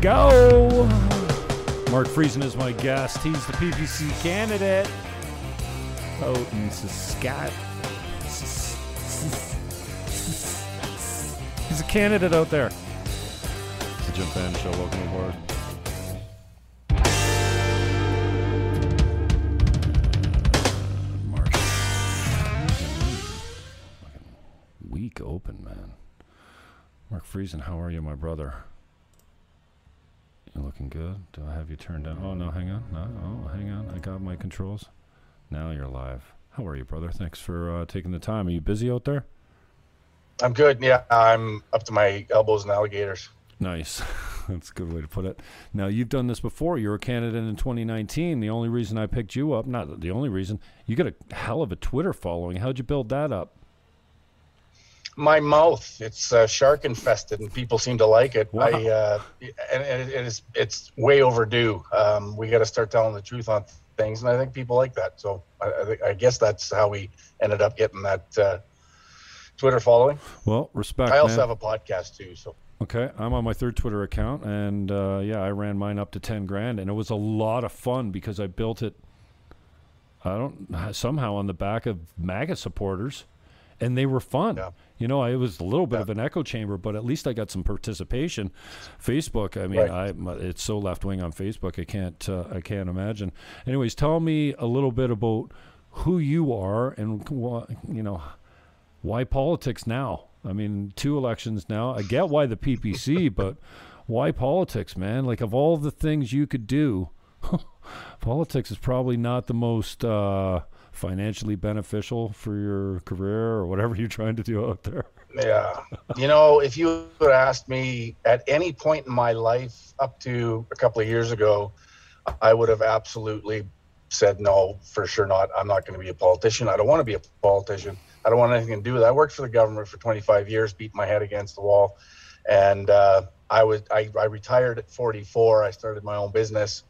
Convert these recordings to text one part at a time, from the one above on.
Go. Mark Friesen is my guest. He's the PPC candidate out in Saskatchewan. He's a candidate out there. It's the Jim Fan Show. Welcome aboard. Mark. Week open, man. Mark Friesen, how are you, my brother? You're looking good. Do I have you turned down? Oh no, hang on. No, oh, hang on. I got my controls. Now you're live. How are you, brother? Thanks for uh, taking the time. Are you busy out there? I'm good. Yeah, I'm up to my elbows in alligators. Nice. That's a good way to put it. Now you've done this before. You were a candidate in 2019. The only reason I picked you up, not the only reason, you got a hell of a Twitter following. How'd you build that up? My mouth, it's uh, shark infested, and people seem to like it. Wow. I, uh, and, and it is, it's way overdue. Um, we got to start telling the truth on things, and I think people like that. So I, I, I guess that's how we ended up getting that uh, Twitter following. Well, respect. I also man. have a podcast too. So Okay, I'm on my third Twitter account, and uh, yeah, I ran mine up to ten grand, and it was a lot of fun because I built it. I don't somehow on the back of MAGA supporters, and they were fun. Yeah. You know, I- it was a little bit Yeah. of an echo chamber, but at least I got some participation. Facebook, I mean, Right. I it's so left wing on Facebook, I can't uh, I can't imagine. Anyways, tell me a little bit about who you are and wh- you know why politics now? I mean, two elections now. I get why the PPC, but why politics, man? Like, of all the things you could do, politics is probably not the most uh, financially beneficial for your career or whatever you're trying to do out there. yeah, you know, if you had asked me at any point in my life up to a couple of years ago, I would have absolutely said no, for sure not. I'm not going to be a politician. I don't want to be a politician. I don't want anything to do with that. I worked for the government for 25 years, beat my head against the wall, and uh, I was I, I retired at 44. I started my own business,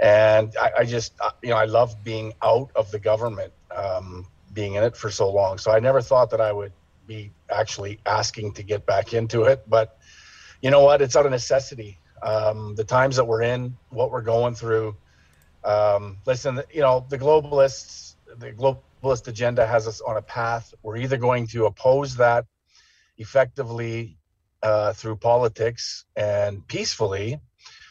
and I, I just uh, you know I love being out of the government, um, being in it for so long. So I never thought that I would be actually asking to get back into it, but you know what? It's out of necessity. Um, the times that we're in, what we're going through. Um, listen, you know, the globalists, the globalist agenda has us on a path. We're either going to oppose that effectively uh, through politics and peacefully,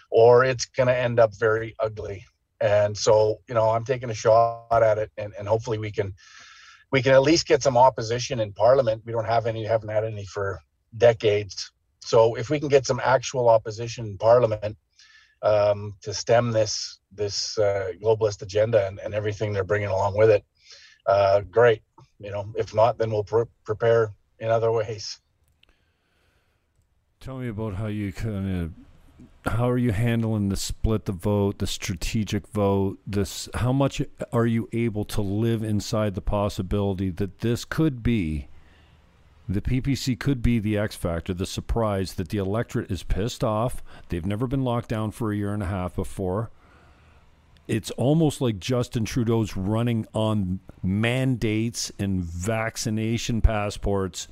or it's going to end up very ugly. And so, you know, I'm taking a shot at it, and, and hopefully we can we can at least get some opposition in Parliament. We don't have any, haven't had any for decades. So if we can get some actual opposition in Parliament um, to stem this this uh, globalist agenda and, and everything they're bringing along with it, uh, great. You know, if not, then we'll pre- prepare in other ways. Tell me about how you kind of how are you handling the split the vote, the strategic vote, this how much are you able to live inside the possibility that this could be the PPC could be the X factor, the surprise that the electorate is pissed off. They've never been locked down for a year and a half before. It's almost like Justin Trudeau's running on mandates and vaccination passports.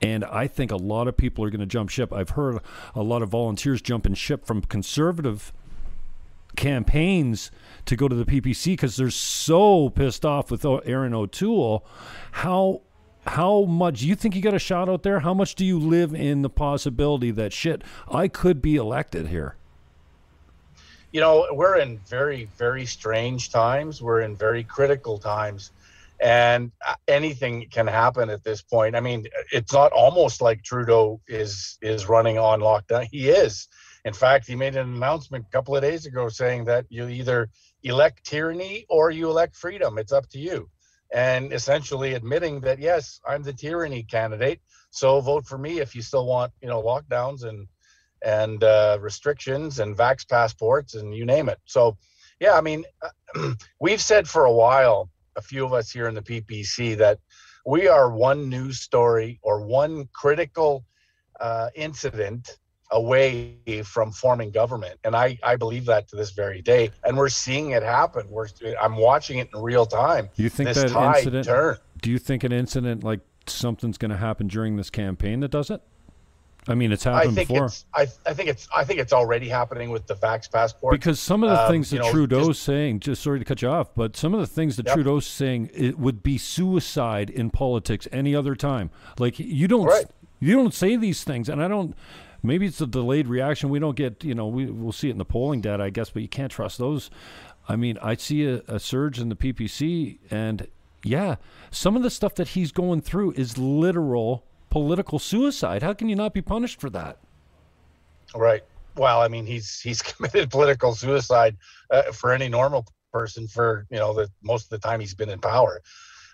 And I think a lot of people are going to jump ship. I've heard a lot of volunteers jumping ship from conservative campaigns to go to the PPC because they're so pissed off with Erin O'Toole. How how much you think you got a shot out there? How much do you live in the possibility that shit I could be elected here? You know, we're in very very strange times. We're in very critical times and uh, anything can happen at this point. I mean, it's not almost like Trudeau is is running on lockdown. He is. In fact, he made an announcement a couple of days ago saying that you either elect tyranny or you elect freedom. It's up to you. And essentially admitting that yes, I'm the tyranny candidate. So vote for me if you still want, you know, lockdowns and and uh, restrictions and vax passports and you name it. So, yeah, I mean, we've said for a while a few of us here in the PPC that we are one news story or one critical uh, incident away from forming government. And I, I believe that to this very day. And we're seeing it happen. We're i'm watching it in real time. You think that incident turn. do you think an incident like something's going to happen during this campaign that does it I mean, it's happened I think before. It's, I, I think it's I think it's already happening with the vax passport. Because some of the um, things that know, Trudeau's just, saying, just sorry to cut you off, but some of the things that yep. Trudeau's saying it would be suicide in politics any other time. Like you don't right. you don't say these things, and I don't. Maybe it's a delayed reaction. We don't get you know we we'll see it in the polling data, I guess, but you can't trust those. I mean, I see a, a surge in the PPC, and yeah, some of the stuff that he's going through is literal political suicide. How can you not be punished for that? Right. Well, I mean, he's he's committed political suicide uh, for any normal person for you know the most of the time he's been in power.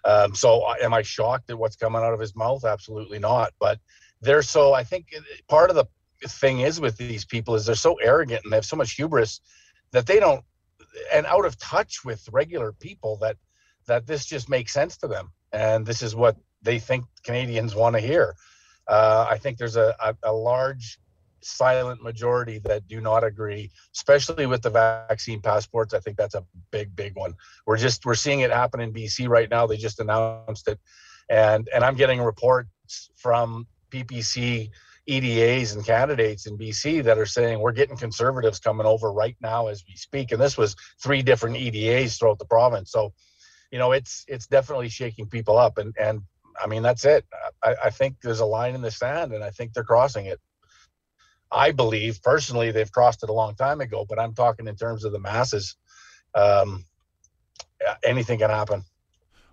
Um, so, uh, am I shocked at what's coming out of his mouth? Absolutely not. But they're so. I think part of the thing is with these people is they're so arrogant and they have so much hubris that they don't and out of touch with regular people that that this just makes sense to them and this is what they think Canadians want to hear. Uh, I think there's a, a, a, large silent majority that do not agree, especially with the vaccine passports. I think that's a big, big one. We're just we're seeing it happen in BC right now. They just announced it, and and I'm getting reports from PPC EDAs and candidates in BC that are saying we're getting conservatives coming over right now as we speak. And this was three different EDAs throughout the province. So, you know, it's it's definitely shaking people up. And and I mean, that's it. I, I think there's a line in the sand, and I think they're crossing it. I believe personally they've crossed it a long time ago, but I'm talking in terms of the masses. Um, anything can happen.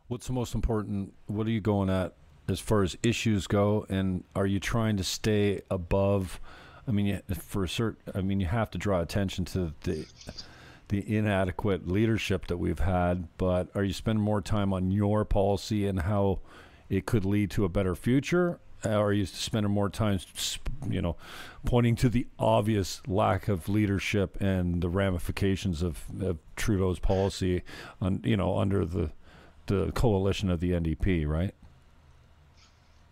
What's the most important? What are you going at as far as issues go, and are you trying to stay above? I mean, for a certain, I mean, you have to draw attention to the the inadequate leadership that we've had, but are you spending more time on your policy and how it could lead to a better future? Uh, or are you spending more time, you know, pointing to the obvious lack of leadership and the ramifications of, of Trudeau's policy, on you know, under the the coalition of the NDP, right?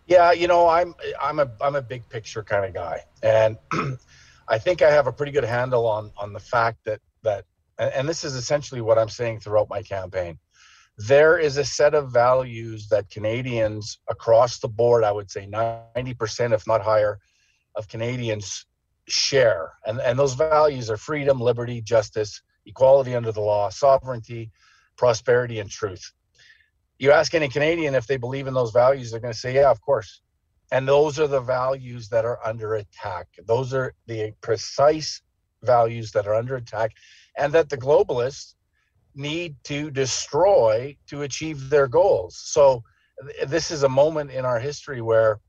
Yeah, you know, I'm I'm a I'm a big picture kind of guy, and I think I have a pretty good handle on on the fact that that, and this is essentially what I'm saying throughout my campaign there is a set of values that Canadians across the board, I would say 90%, if not higher, of Canadians share. And, and those values are freedom, liberty, justice, equality under the law, sovereignty, prosperity, and truth. You ask any Canadian if they believe in those values, they're going to say, yeah, of course. And those are the values that are under attack. Those are the precise values that are under attack, and that the globalists need to destroy to achieve their goals. So this is a moment in our history where,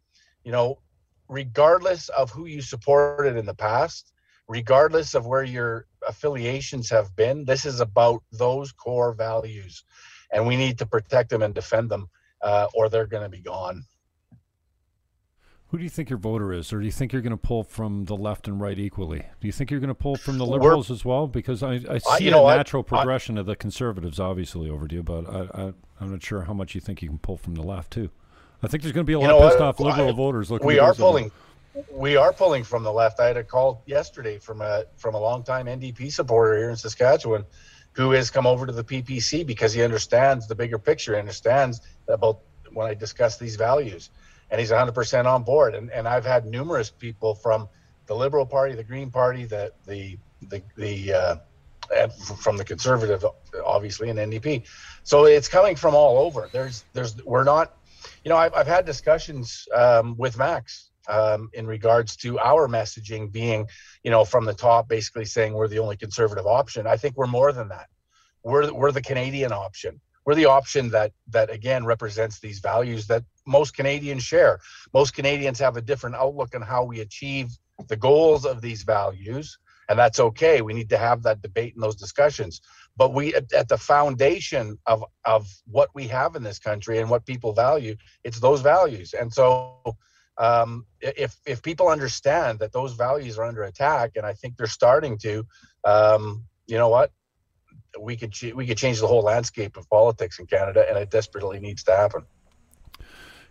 you know, regardless of who you supported in the past, regardless of where your affiliations have been, this is about those core values, and we need to protect them and defend them, uh, or they're going to be gone. Who do you think your voter is, or do you think you're going to pull from the left and right equally? Do you think you're going to pull from the liberals We're, as well? Because I, I see a natural progression I, of the conservatives, obviously, over to you, but I, I, am not sure how much you think you can pull from the left too. I think there's going to be a lot of pissed off liberal voters looking. We are pulling. We are pulling from the left. I had a call yesterday from a from a longtime NDP supporter here in Saskatchewan, who has come over to the PPC because he understands the bigger picture, understands about when I discuss these values and he's 100% on board. And, and I've had numerous people from the Liberal Party, the Green Party, the the the, the uh, and from the conservative, obviously, and NDP. So it's coming from all over. There's, there's, we're not, you know, I've, I've had discussions um, with Max um, in regards to our messaging being, you know, from the top, basically saying we're the only conservative option. I think we're more than that. We're, we're the Canadian option. We're the option that that again represents these values that most Canadians share. Most Canadians have a different outlook on how we achieve the goals of these values and that's okay. We need to have that debate and those discussions. But we at, at, the foundation of of what we have in this country and what people value it's those values. And so um, if if people understand that those values are under attack and i think they're starting to um, you know what? We could we could change the whole landscape of politics in canada and it desperately needs to happen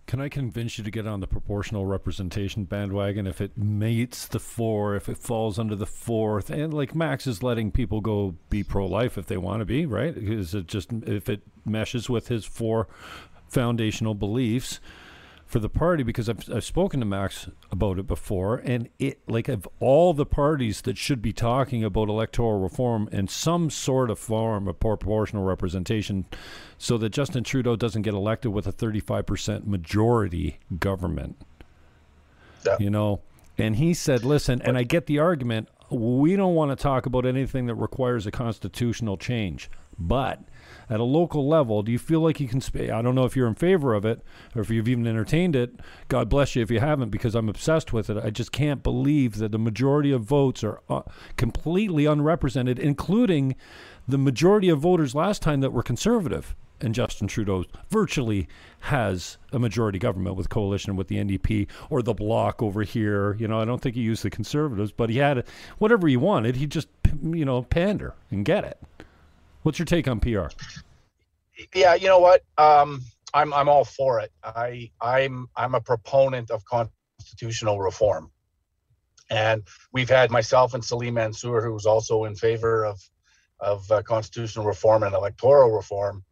can I convince you to get on the proportional representation bandwagon if it meets the four, if it falls under the fourth, and like Max is letting people go be pro-life if they want to be, right? Is it just if it meshes with his four foundational beliefs? For the party because I've, I've spoken to Max about it before, and it like of all the parties that should be talking about electoral reform and some sort of form of proportional representation, so that Justin Trudeau doesn't get elected with a 35% majority government. Yeah. You know, and he said, "Listen," and I get the argument. We don't want to talk about anything that requires a constitutional change, but at a local level, do you feel like you can? I don't know if you're in favor of it or if you've even entertained it. God bless you if you haven't, because I'm obsessed with it. I just can't believe that the majority of votes are uh, completely unrepresented, including the majority of voters last time that were conservative. And Justin Trudeau virtually has a majority government with coalition with the NDP or the bloc over here. You know, I don't think he used the conservatives, but he had whatever he wanted. He just, you know, pander and get it. What's your take on PR? Yeah, you know what? Um, I'm I'm all for it. I I'm I'm a proponent of constitutional reform, and we've had myself and Salim Mansur, who's also in favor of of uh, constitutional reform and electoral reform.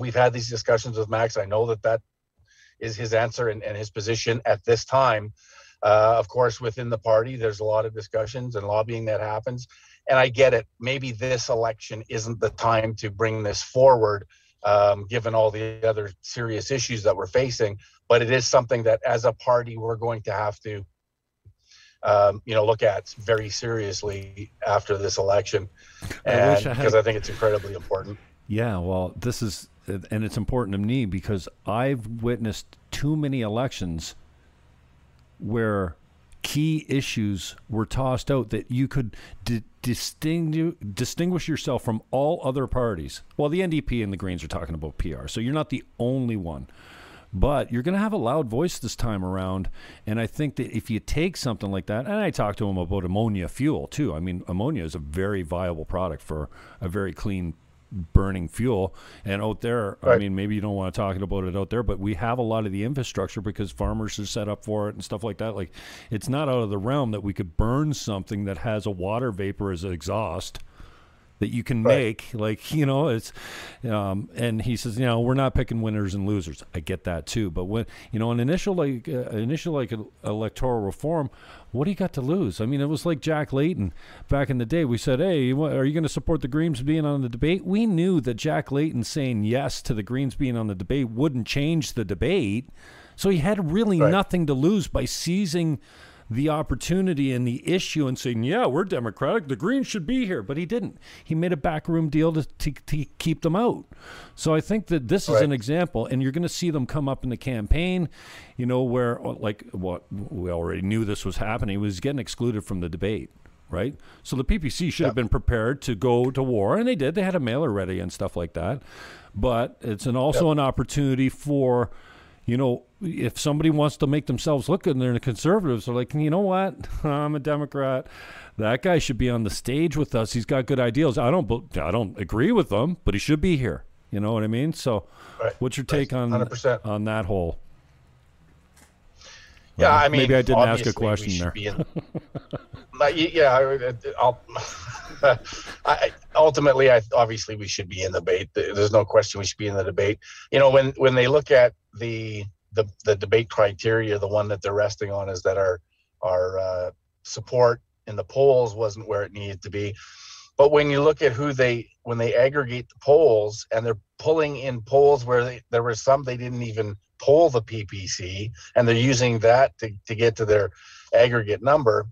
We've had these discussions with Max. I know that that is his answer and, and his position at this time. Uh, of course, within the party, there's a lot of discussions and lobbying that happens and I get it. Maybe this election isn't the time to bring this forward, um, given all the other serious issues that we're facing. But it is something that, as a party, we're going to have to, um, you know, look at very seriously after this election, because I, I think it's incredibly important. Yeah, well, this is, and it's important to me because I've witnessed too many elections where key issues were tossed out that you could di- distinguish distinguish yourself from all other parties. Well, the NDP and the Greens are talking about PR, so you're not the only one. But you're going to have a loud voice this time around. And I think that if you take something like that, and I talked to him about ammonia fuel too. I mean, ammonia is a very viable product for a very clean burning fuel. And out there, right. I mean, maybe you don't want to talk about it out there, but we have a lot of the infrastructure because farmers are set up for it and stuff like that. Like, it's not out of the realm that we could burn something that has a water vapor as an exhaust that you can right. make like you know it's um, and he says you know we're not picking winners and losers. I get that too but when you know an initial like uh, initial like electoral reform what do you got to lose? I mean it was like jack layton back in the day. We said hey are you going to support the greens being on the debate? We knew that jack layton saying yes to the greens being on the debate wouldn't change the debate. So he had really right. nothing to lose by seizing the opportunity and the issue and saying, yeah, we're Democratic. The Greens should be here. But he didn't. He made a backroom deal to, to, to keep them out. So I think that this is an example, and you're going to see them come up in the campaign, you know, where, uh, like, what we already knew this was happening, was getting excluded from the debate right? So the PPC should yep. have been prepared to go to war, and they did. They had a mailer ready and stuff like that. But it's an also yep. an opportunity for you know, if somebody wants to make themselves look good and they're the conservatives, they're like, you know what? I'm a Democrat. That guy should be on the stage with us. He's got good ideals. I don't, I don't agree with them, but he should be here. You know what I mean? So, right. what's your take on 100%. on that whole? Yeah, well, I mean, maybe I didn't ask a question there. In, yeah, uh, I'll, I, ultimately, I obviously we should be in the debate. There's no question we should be in the debate. You know, when when they look at the the, the debate criteria, the one that they're resting on is that our our uh, support in the polls wasn't where it needed to be. But when you look at who they when they aggregate the polls and they're pulling in polls where they, there were some they didn't even poll the PPC and they're using that to, to get to their aggregate number.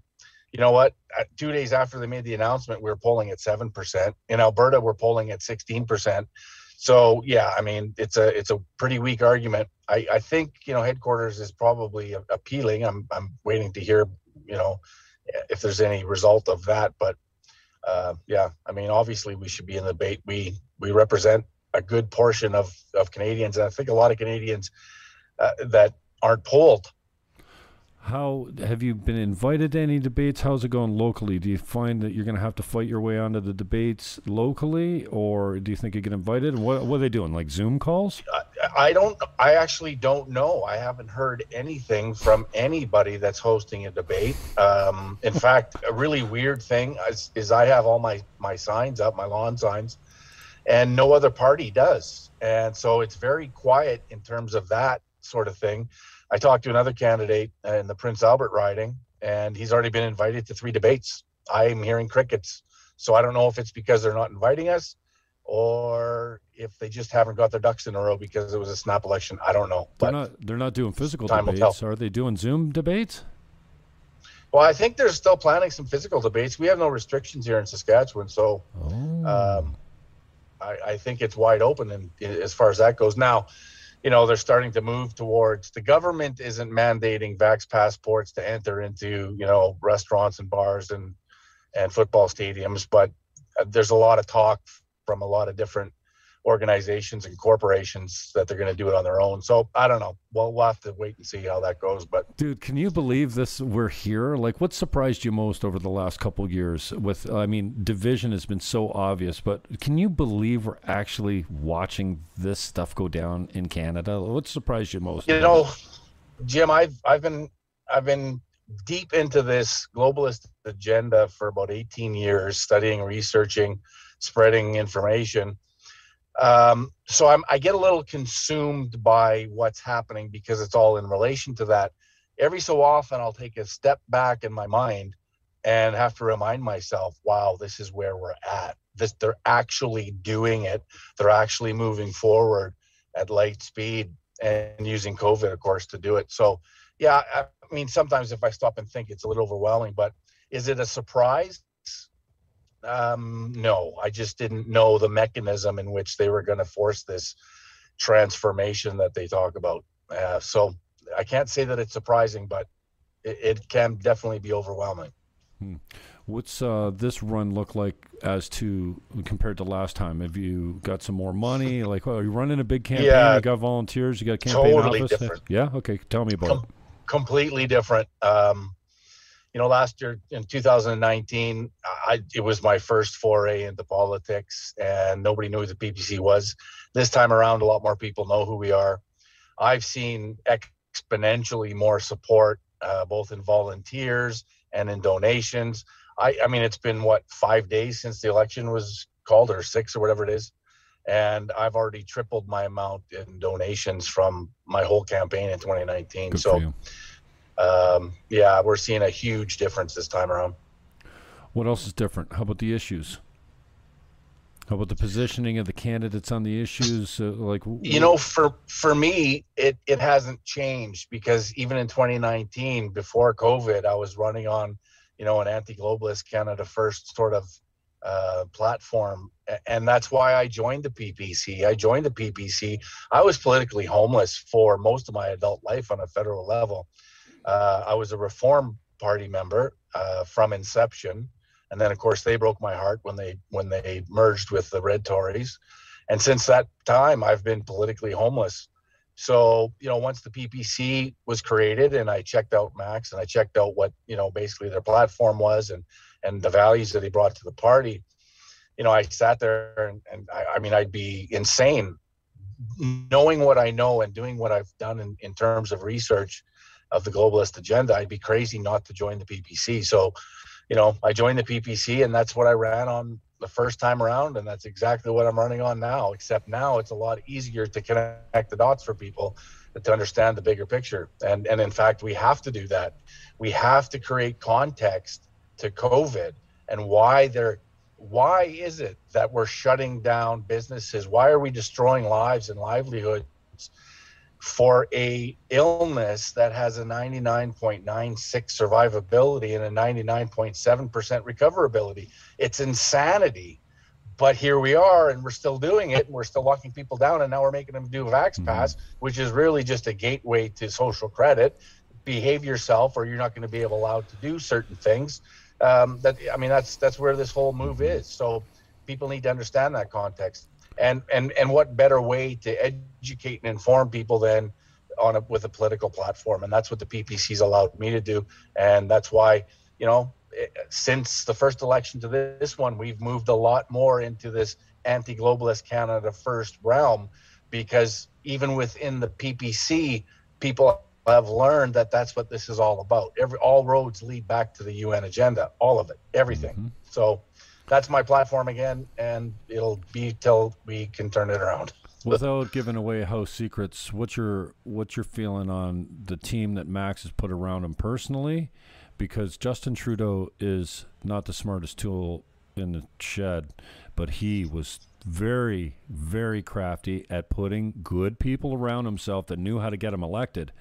You know what? Two days after they made the announcement, we were polling at 7%. In Alberta, we're polling at 16%. So yeah, I mean, it's a it's a pretty weak argument. I, I think you know headquarters is probably appealing. I'm I'm waiting to hear you know if there's any result of that. But uh, yeah, I mean, obviously we should be in the debate. We we represent a good portion of of Canadians, and I think a lot of Canadians uh, that aren't polled how have you been invited to any debates? How's it going locally? Do you find that you're going to have to fight your way onto the debates locally, or do you think you get invited? What, what are they doing? Like Zoom calls? I, I don't. I actually don't know. I haven't heard anything from anybody that's hosting a debate. Um, in fact, a really weird thing is, is I have all my my signs up, my lawn signs, and no other party does. And so it's very quiet in terms of that sort of thing. I talked to another candidate in the Prince Albert riding, and he's already been invited to three debates. I'm hearing crickets. So I don't know if it's because they're not inviting us or if they just haven't got their ducks in a row because it was a snap election. I don't know. They're not they're not doing physical debates. Are they doing Zoom debates? Well, I think they're still planning some physical debates. We have no restrictions here in Saskatchewan, so oh. um, I, I, think it's wide open and as far as that goes. Now, you know they're starting to move towards the government isn't mandating vax passports to enter into you know restaurants and bars and and football stadiums but uh, there's a lot of talk from a lot of different organizations and corporations that they're going to do it on their own. So I don't know. Well, we'll have to wait and see how that goes. But dude, can you believe this? We're here. Like, what surprised you most over the last couple years? With, I mean, division has been so obvious, but can you believe we're actually watching this stuff go down in Canada? What surprised you most? You know, Jim, I've I've been I've been deep into this globalist agenda for about 18 years, studying, researching, spreading information um, so I'm, I get a little consumed by what's happening because it's all in relation to that. Every so often, I'll take a step back in my mind and have to remind myself, wow, this is where we're at. This they're actually doing it. They're actually moving forward at light speed and using COVID, of course, to do it. So, yeah, I mean, sometimes if I stop and think, it's a little overwhelming. But is it a surprise? Um, no, I just didn't know the mechanism in which they were going to force this transformation that they talk about. Uh, so I can't say that it's surprising, but it, it can definitely be overwhelming. Hmm. What's uh, this run look like as to compared to last time? Have you got some more money? Like, well, are you running a big campaign? Yeah, you got volunteers. You got a campaign totally office. Different. Yeah. Okay. Tell me about Com- it. Completely different. Um, you know, last year in 2019, I, it was my first foray into politics, and nobody knew who the PPC was. This time around, a lot more people know who we are. I've seen exponentially more support, uh, both in volunteers and in donations. I, I mean, it's been what five days since the election was called, or six, or whatever it is, and I've already tripled my amount in donations from my whole campaign in 2019. Good so um, yeah, we're seeing a huge difference this time around. What else is different? How about the issues? How about the positioning of the candidates on the issues? Uh, like you know, for for me, it it hasn't changed because even in 2019, before COVID, I was running on, you know, an anti-globalist Canada First sort of uh, platform, and that's why I joined the PPC. I joined the PPC. I was politically homeless for most of my adult life on a federal level uh, I was a Reform Party member uh, from inception, and then of course they broke my heart when they when they merged with the Red Tories, and since that time I've been politically homeless. So you know, once the PPC was created, and I checked out Max, and I checked out what you know basically their platform was, and and the values that they brought to the party. You know, I sat there and, and I, I mean, I'd be insane knowing what I know and doing what I've done in, in terms of research of the globalist agenda, I'd be crazy not to join the PPC. So, you know, I joined the PPC and that's what I ran on the first time around. And that's exactly what I'm running on now, except now it's a lot easier to connect the dots for people to understand the bigger picture. And, and in fact, we have to do that. We have to create context to COVID and why they're why is it that we're shutting down businesses? Why are we destroying lives and livelihoods for a illness that has a 99.96 survivability and a 99.7% recoverability? It's insanity. But here we are, and we're still doing it, and we're still locking people down, and now we're making them do Vax mm-hmm. Pass, mm-hmm. which is really just a gateway to social credit. Behave yourself, or you're not going to be able allowed to do certain things um, that I mean that's that's where this whole move is. So people need to understand that context. And and and what better way to educate and inform people than on a, with a political platform? And that's what the PPC's allowed me to do. And that's why you know eh, since the first election to this one, we've moved a lot more into this anti-globalist Canada first realm because even within the PPC, people have learned that that's what this is all about. Every all roads lead back to the UN agenda, all of it, everything. Mm-hmm. So that's my platform again, and it'll be till we can turn it around. Without giving away house secrets, what's your what's your feeling on the team that Max has put around him personally? Because Justin Trudeau is not the smartest tool in the shed, but he was very, very crafty at putting good people around himself that knew how to get him elected.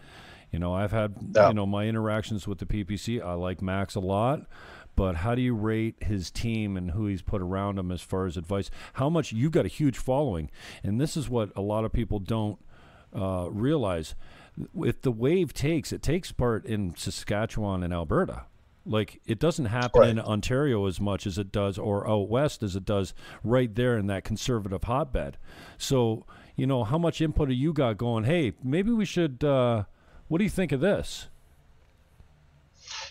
You know, I've had yeah. you know my interactions with the PPC. I like Max a lot, but how do you rate his team and who he's put around him as far as advice? How much you've got a huge following, and this is what a lot of people don't uh, realize. If the wave takes, it takes part in Saskatchewan and Alberta. Like it doesn't happen right. in Ontario as much as it does, or out west as it does right there in that conservative hotbed. So you know, how much input have you got going? Hey, maybe we should. Uh, what do you think of this?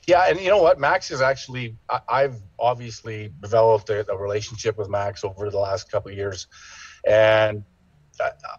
Yeah, and you know what, Max is actually. I, have obviously developed a, a, relationship with Max over the last couple of years, and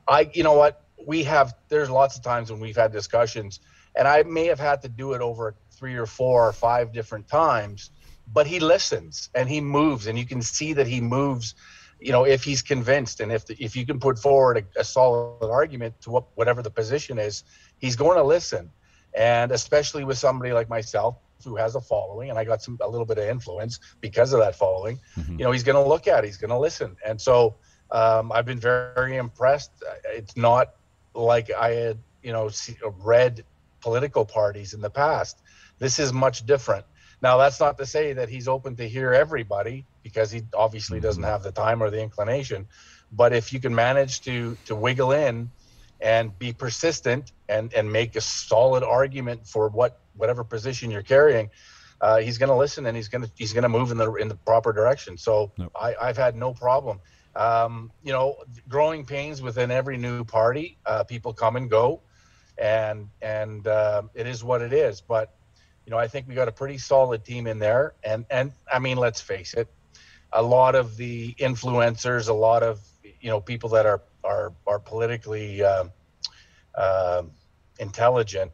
I, you know what, we have. There's lots of times when we've had discussions, and I may have had to do it over three or four or five different times, but he listens and he moves, and you can see that he moves you know, if he's convinced and if the, if you can put forward a, a solid argument to what, whatever the position is, he's going to listen. And especially with somebody like myself who has a following, and I got some a little bit of influence because of that following. Mm-hmm. You know, he's going to look at, it, he's going to listen, and so um, I've been very, impressed. It's not like I had, you know, see, read political parties in the past. This is much different. Now, that's not to say that he's open to hear everybody because he obviously mm-hmm. doesn't have the time or the inclination. But if you can manage to to wiggle in and be persistent and and make a solid argument for what whatever position you're carrying, uh, he's going to listen and he's going to he's going to move in the in the proper direction. So yep. I, I've had no problem. Um, you know, growing pains within every new party. Uh, people come and go, and and uh, it is what it is. But you know, I think we got a pretty solid team in there. And and I mean, let's face it, a lot of the influencers, a lot of you know people that are are are politically uh, intelligent,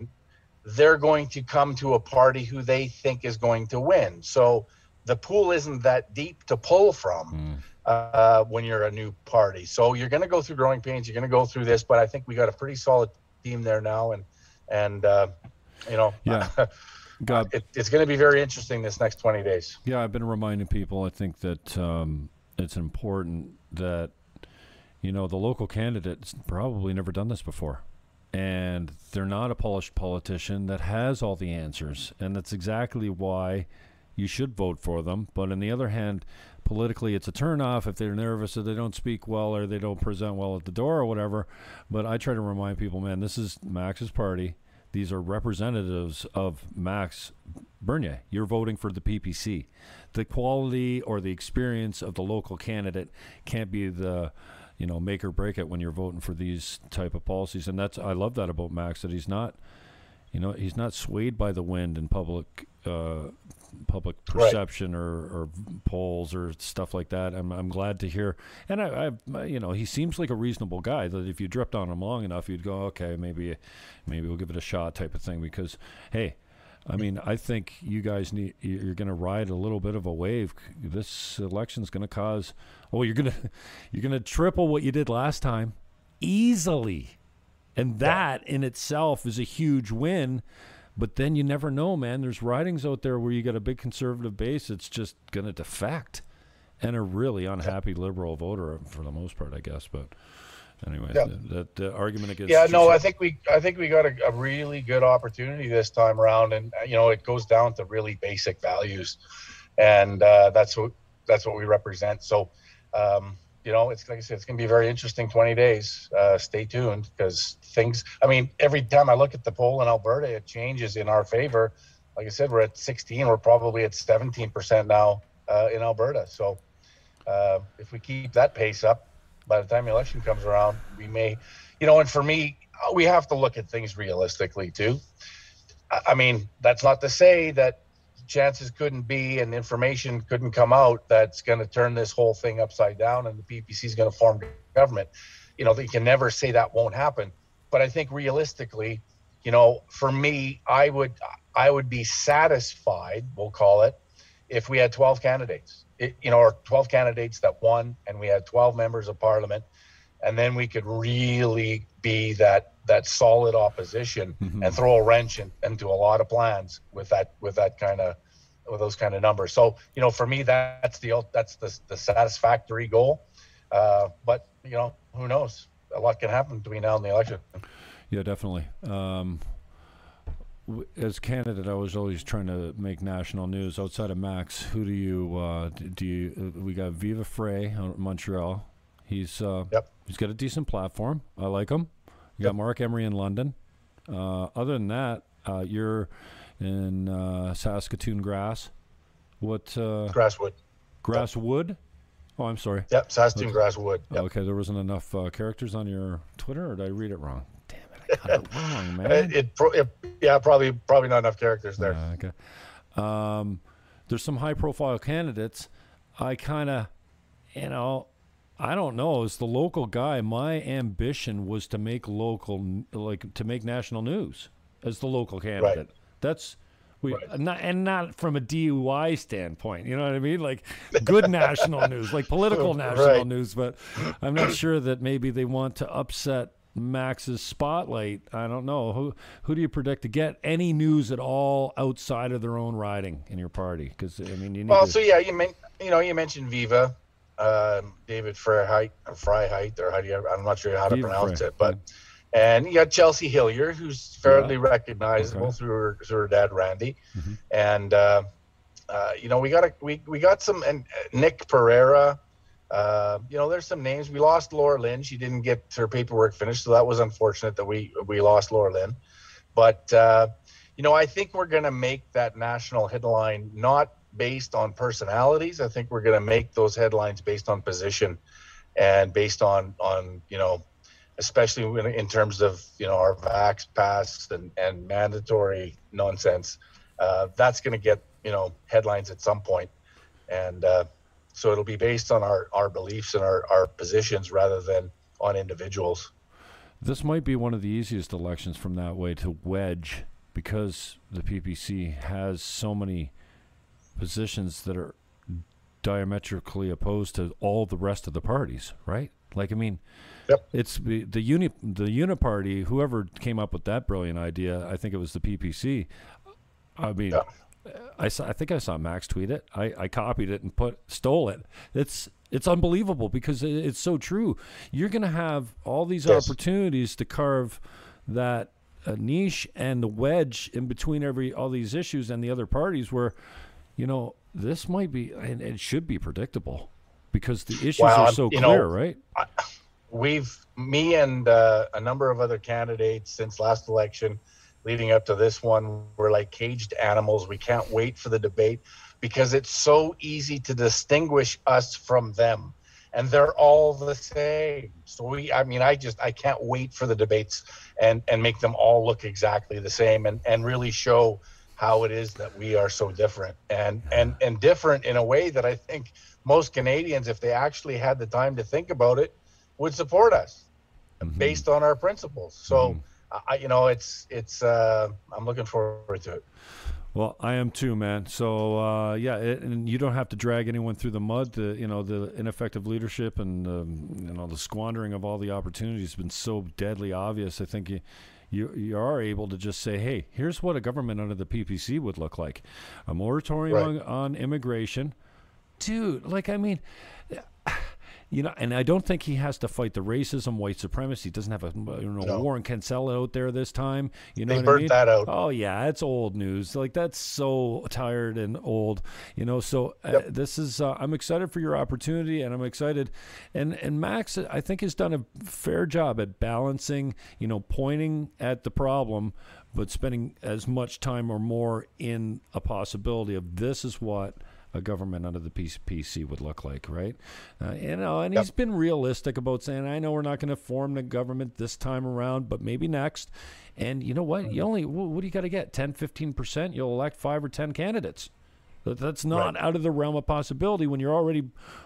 they're going to come to a party who they think is going to win. So the pool isn't that deep to pull from. Mm. Uh, when you're a new party, so you're going to go through growing pains. You're going to go through this, but I think we got a pretty solid team there now, and and uh, you know, yeah. God, it, it's going to be very interesting this next 20 days. Yeah, I've been reminding people. I think that um, it's important that you know the local candidate's probably never done this before, and they're not a polished politician that has all the answers, and that's exactly why you should vote for them. But on the other hand, politically, it's a turnoff if they're nervous or they don't speak well or they don't present well at the door or whatever. But I try to remind people, man, this is Max's party. These are representatives of Max Bernier. You're voting for the PPC. The quality or the experience of the local candidate can't be the you know make or break it when you're voting for these type of policies and that's I love that about Max that he's not you know he's not swayed by the wind in public uh, public perception right. or, or polls or stuff like that. I'm, I'm glad to hear. And I, I, you know, he seems like a reasonable guy that if you dripped on him long enough, you'd go, okay, maybe, maybe we'll give it a shot type of thing because, hey, I mean, I think you guys need, you're going to ride a little bit of a wave. This election's going to cause, oh, you're going to, you're going to triple what you did last time easily. And that yeah. in itself is a huge win but then you never know, man. There's ridings out there where you got a big conservative base. It's just going to defect. and a really unhappy liberal voter for the most part, I guess. But anyway, Yeah. that, the argument against Yeah, no, I think we I think we got a, a really good opportunity this time around, and uh, you know it goes down to really basic values, and uh, that's what that's what we represent. So, um, you know, it's like I said, it's going to be a very interesting 20 days. Uh, stay tuned because things. I mean, every time I look at the poll in Alberta, it changes in our favor. Like I said, we're at 16. We're probably at 17 percent now uh, in Alberta. So, uh, if we keep that pace up, by the time the election comes around, we may, you know, and for me, we have to look at things realistically too. I mean, that's not to say that chances couldn't be and information couldn't come out that's going to turn this whole thing upside down and the PPC is going to form government. You know, they can never say that won't happen. But I think realistically, you know, for me, I would I would be satisfied, we'll call it, if we had 12 candidates. It, you know, or 12 candidates that won and we had 12 members of parliament and then we could really be that that solid opposition Mhm. and throw a wrench in, into a lot of plans with that with that kind of with those kind of numbers. So you know, for me, that's the that's the the satisfactory goal. Uh, but you know, who knows? A lot can happen between now and the election. Yeah, definitely. Um, as candidate, I was always trying to make national news. Outside of Max, who do you uh, do? You, uh, we got Viva Frey out Montreal. He's uh, Yep. he's got a decent platform. I like him. You got Mark Emery in London. Uh, other than that, uh, you're in uh, Saskatoon Grass. What uh, Grasswood. Grasswood? Oh, I'm sorry. Yep, Saskatoon Grasswood. Yep. Okay, there wasn't enough uh, characters on your Twitter, or did I read it wrong? Damn it, I got it wrong, man. It, it, pro- it yeah probably probably not enough characters there. Uh, okay. Um, there's some high profile candidates. I kind of, you know, I don't know. As the local guy, my ambition was to make local, like to make national news as the local candidate. That's we Right. not and not from a DUI standpoint. You know what I mean? Like good national news, like political national Right. news. But I'm not sure that maybe they want to upset Max's spotlight. I don't know who who do you predict to get any news at all outside of their own riding in your party? Because I mean, you need Well, to, so yeah, you men- you know you mentioned Viva, um, David Freiheit or Freiheit or how do you I'm not sure how to Viva pronounce Frey, it, but and you got Chelsea Hillier, who's fairly recognizable Okay. through her through her dad Randy, Mhm. and uh, uh, you know we got a, we we got some and uh, Nick Pereira. Uh, you know, there's some names. We lost Laura Lynn. She didn't get her paperwork finished, so that was unfortunate that we we lost Laura Lynn. But uh, you know, I think we're going to make that national headline not based on personalities. I think we're going to make those headlines based on position and based on on you know, especially in terms of you know our vax pass and and mandatory nonsense. Uh, that's going to get you know headlines at some point, and uh, so it'll be based on our our beliefs and our our positions rather than on individuals. This might be one of the easiest elections from that way to wedge because the PPC has so many positions that are diametrically opposed to all the rest of the parties, right? Like, I mean, Yep. it's the the uni the uniparty. Whoever came up with that brilliant idea, I think it was the PPC. I mean, Yeah. I saw, I think I saw Max tweet it. I, I copied it and put stole it. It's it's unbelievable because it, it's so true. You're going to have all these Yes. opportunities to carve that uh, niche and the wedge in between every all these issues and the other parties where you know this might be and it should be predictable because the issues Well, are so you know, clear, right? we've me and uh, a number of other candidates since last election leading up to this one we're like caged animals we can't wait for the debate because it's so easy to distinguish us from them and they're all the same so we i mean i just i can't wait for the debates and and make them all look exactly the same and and really show how it is that we are so different and and and different in a way that i think most canadians if they actually had the time to think about it would support us Mhm. based on our principles. So, Mhm. I, you know, it's it's. Uh, I'm looking forward to it. Well, I am too, man. So uh, yeah, it, and you don't have to drag anyone through the mud. The you know the ineffective leadership and um, you know the squandering of all the opportunities has been so deadly obvious. I think you. You, you are able to just say, hey, here's what a government under the PPC would look like: a moratorium Right. on, on immigration, dude, like I mean, you know, and I don't think he has to fight the racism, white supremacy. He doesn't have a you know No. Warren Kinsella out there this time. You know They what I mean? that out. Oh yeah, it's old news. Like that's so tired and old. You know, so uh, this is. Uh, I'm excited for your opportunity, and I'm excited. And and Max, I think has done a fair job at balancing. You know, pointing at the problem, but spending as much time or more in a possibility of this is what a government under the PCPC would look like, right? Uh, you know, and Yep. he's been realistic about saying, I know we're not going to form the government this time around, but maybe next. And you know what? You only, what do you got to get? 10, 15%? You'll elect five or 10 candidates. That's not out of the realm of possibility when you're already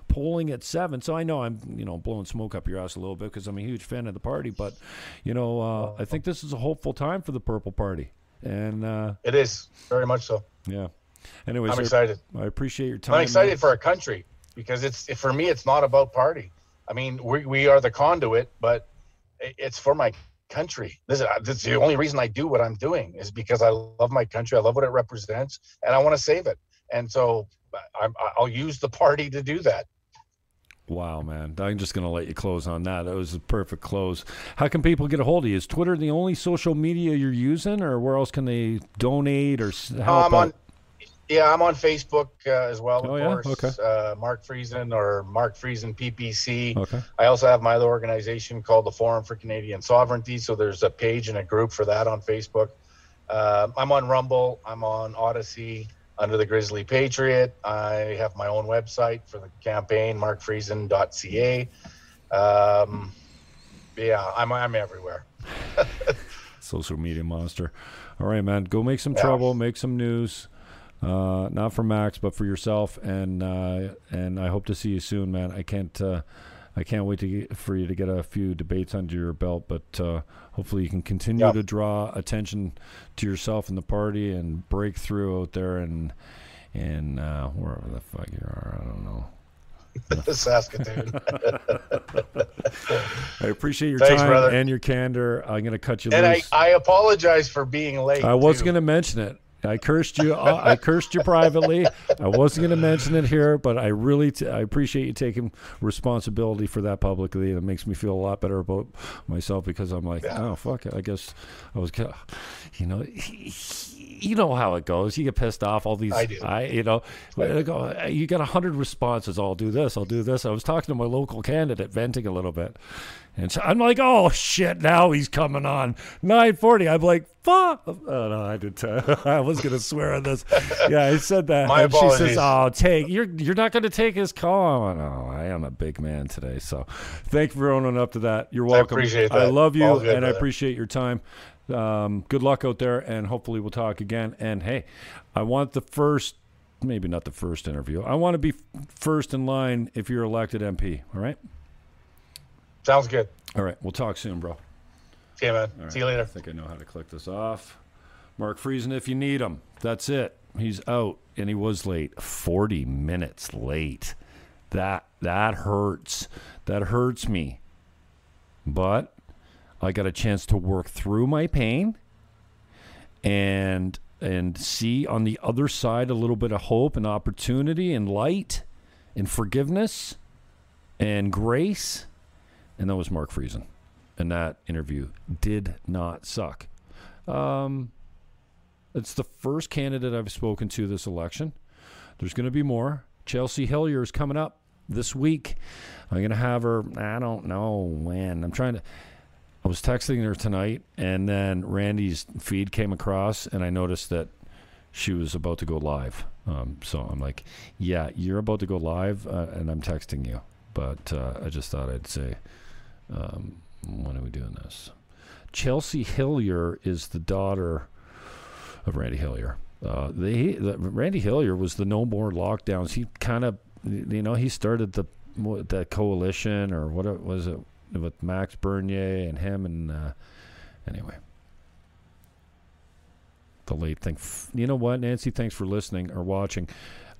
polling at seven. So I know I'm, you know, blowing smoke up your ass a little bit because I'm a huge fan of the party. But, you know, uh, I think this is a hopeful time for the Purple Party. And uh, It is very much so. yeah. Anyways, I'm excited. I appreciate your time. I'm excited for our country because it's for me. It's not about party. I mean, we, we are the conduit, but it's for my country. This is, this is the only reason I do what I'm doing is because I love my country. I love what it represents, and I want to save it. And so I'm, I'll use the party to do that. Wow, man. I'm just going to let you close on that. That was a perfect close. How can people get a hold of you? Is Twitter the only social media you're using, or where else can they donate or help I'm um, on. Yeah, I'm on Facebook uh, as well. Of Oh, yeah? course. Okay. Uh, Mark Friesen or Mark Friesen PPC. Okay. I also have my other organization called the Forum for Canadian Sovereignty. So there's a page and a group for that on Facebook. Uh, I'm on Rumble. I'm on Odysee under the Grizzly Patriot. I have my own website for the campaign, markfriesen.ca. Um, yeah, I'm, I'm everywhere. Social media monster. All right, man. Go make some Yeah. trouble, make some news. Uh, not for Max, but for yourself, and uh, and I hope to see you soon, man. I can't uh, I can't wait to get, for you to get a few debates under your belt, but uh, hopefully you can continue Yeah. to draw attention to yourself and the party and break through out there and and uh, wherever the fuck you are, I don't know. Saskatoon. I appreciate your Thanks, time brother. and your candor. I'm gonna cut you loose. and I, loose. I apologize for being late. I was going to mention it. I cursed you. uh, I cursed you privately. I wasn't going to mention it here, but I really, t- I appreciate you taking responsibility for that publicly. It makes me feel a lot better about myself because I'm like, Yeah. oh fuck it. I guess I was, you know, you know how it goes. You get pissed off. All these, I do. I, you know, I go, you get a hundred responses. I'll do this. I'll do this. I was talking to my local candidate, venting a little bit. And so I'm like, oh shit! Now he's coming on 9:40. I'm like, fuck. Oh no, I did. I was gonna swear on this. Yeah, I said that. My and she says, "Oh, take you're you're not gonna take his call." I know I am a big man today, so thank you for owning up to that. You're welcome. I appreciate I love you, All and I appreciate your time. Um, good luck out there, and hopefully we'll talk again. And hey, I want the first. Maybe not the first interview. I want to be first in line if you're elected MP. All right. Sounds good. All right. We'll talk soon, bro. See you, man. Right. See you later. I think I know how to click this off. Mark Friesen, if you need him. That's it. He's out, and he was late. Forty minutes late. That that hurts. That hurts me. But I got a chance to work through my pain and and see on the other side a little bit of hope and opportunity and light and forgiveness and grace. And that was Mark Friesen and that interview did not suck. Um, it's the first candidate I've spoken to this election. There's going to be more. Chelsea Hillier is coming up this week. I'm going to have her. I don't know when. I'm trying to. I was texting her tonight, and then Randy's feed came across, and I noticed that she was about to go live. Um, so I'm like, "Yeah, you're about to go live," uh, and I'm texting you. But uh, I just thought I'd say, um, when are we doing this? Chelsea Hillier is the daughter of Randy Hillier. Uh, the, Randy Hillier was the No More Lockdowns. He kind of, you know, he started the that coalition or what it- was it with Max Bernier and him and uh, anyway. The late thing. You know what, Nancy? Thanks for listening or watching.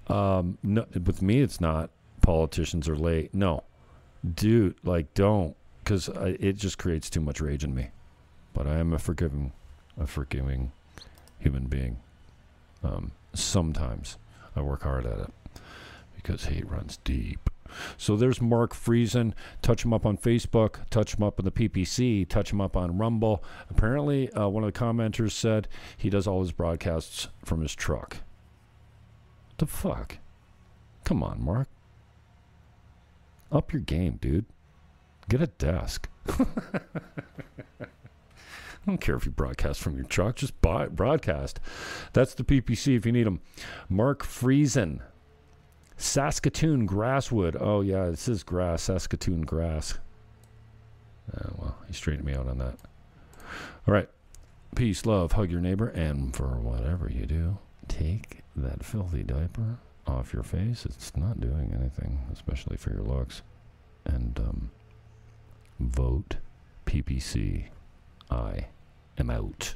Um, no, with me, it's not politicians are late. No, dude, like don't, because it just creates too much rage in me. But I am a forgiving, a forgiving human being. Um, sometimes I work hard at it because hate runs deep. So there's Mark Friesen. Touch him up on Facebook. Touch him up on the PPC. Touch him up on Rumble. Apparently, uh, one of the commenters said he does all his broadcasts from his truck. What the fuck? Come on, Mark. Up your game, dude. Get a desk. I don't care if you broadcast from your truck. Just buy broadcast. That's the PPC if you need them. Mark Friesen. Saskatoon Grasswood. Oh, yeah, this is grass. Saskatoon grass. Uh, well, he straightened me out on that. All right. Peace, love, hug your neighbor, and for whatever you do, take that filthy diaper off your face. It's not doing anything, especially for your looks. And um, vote PPC. I am out.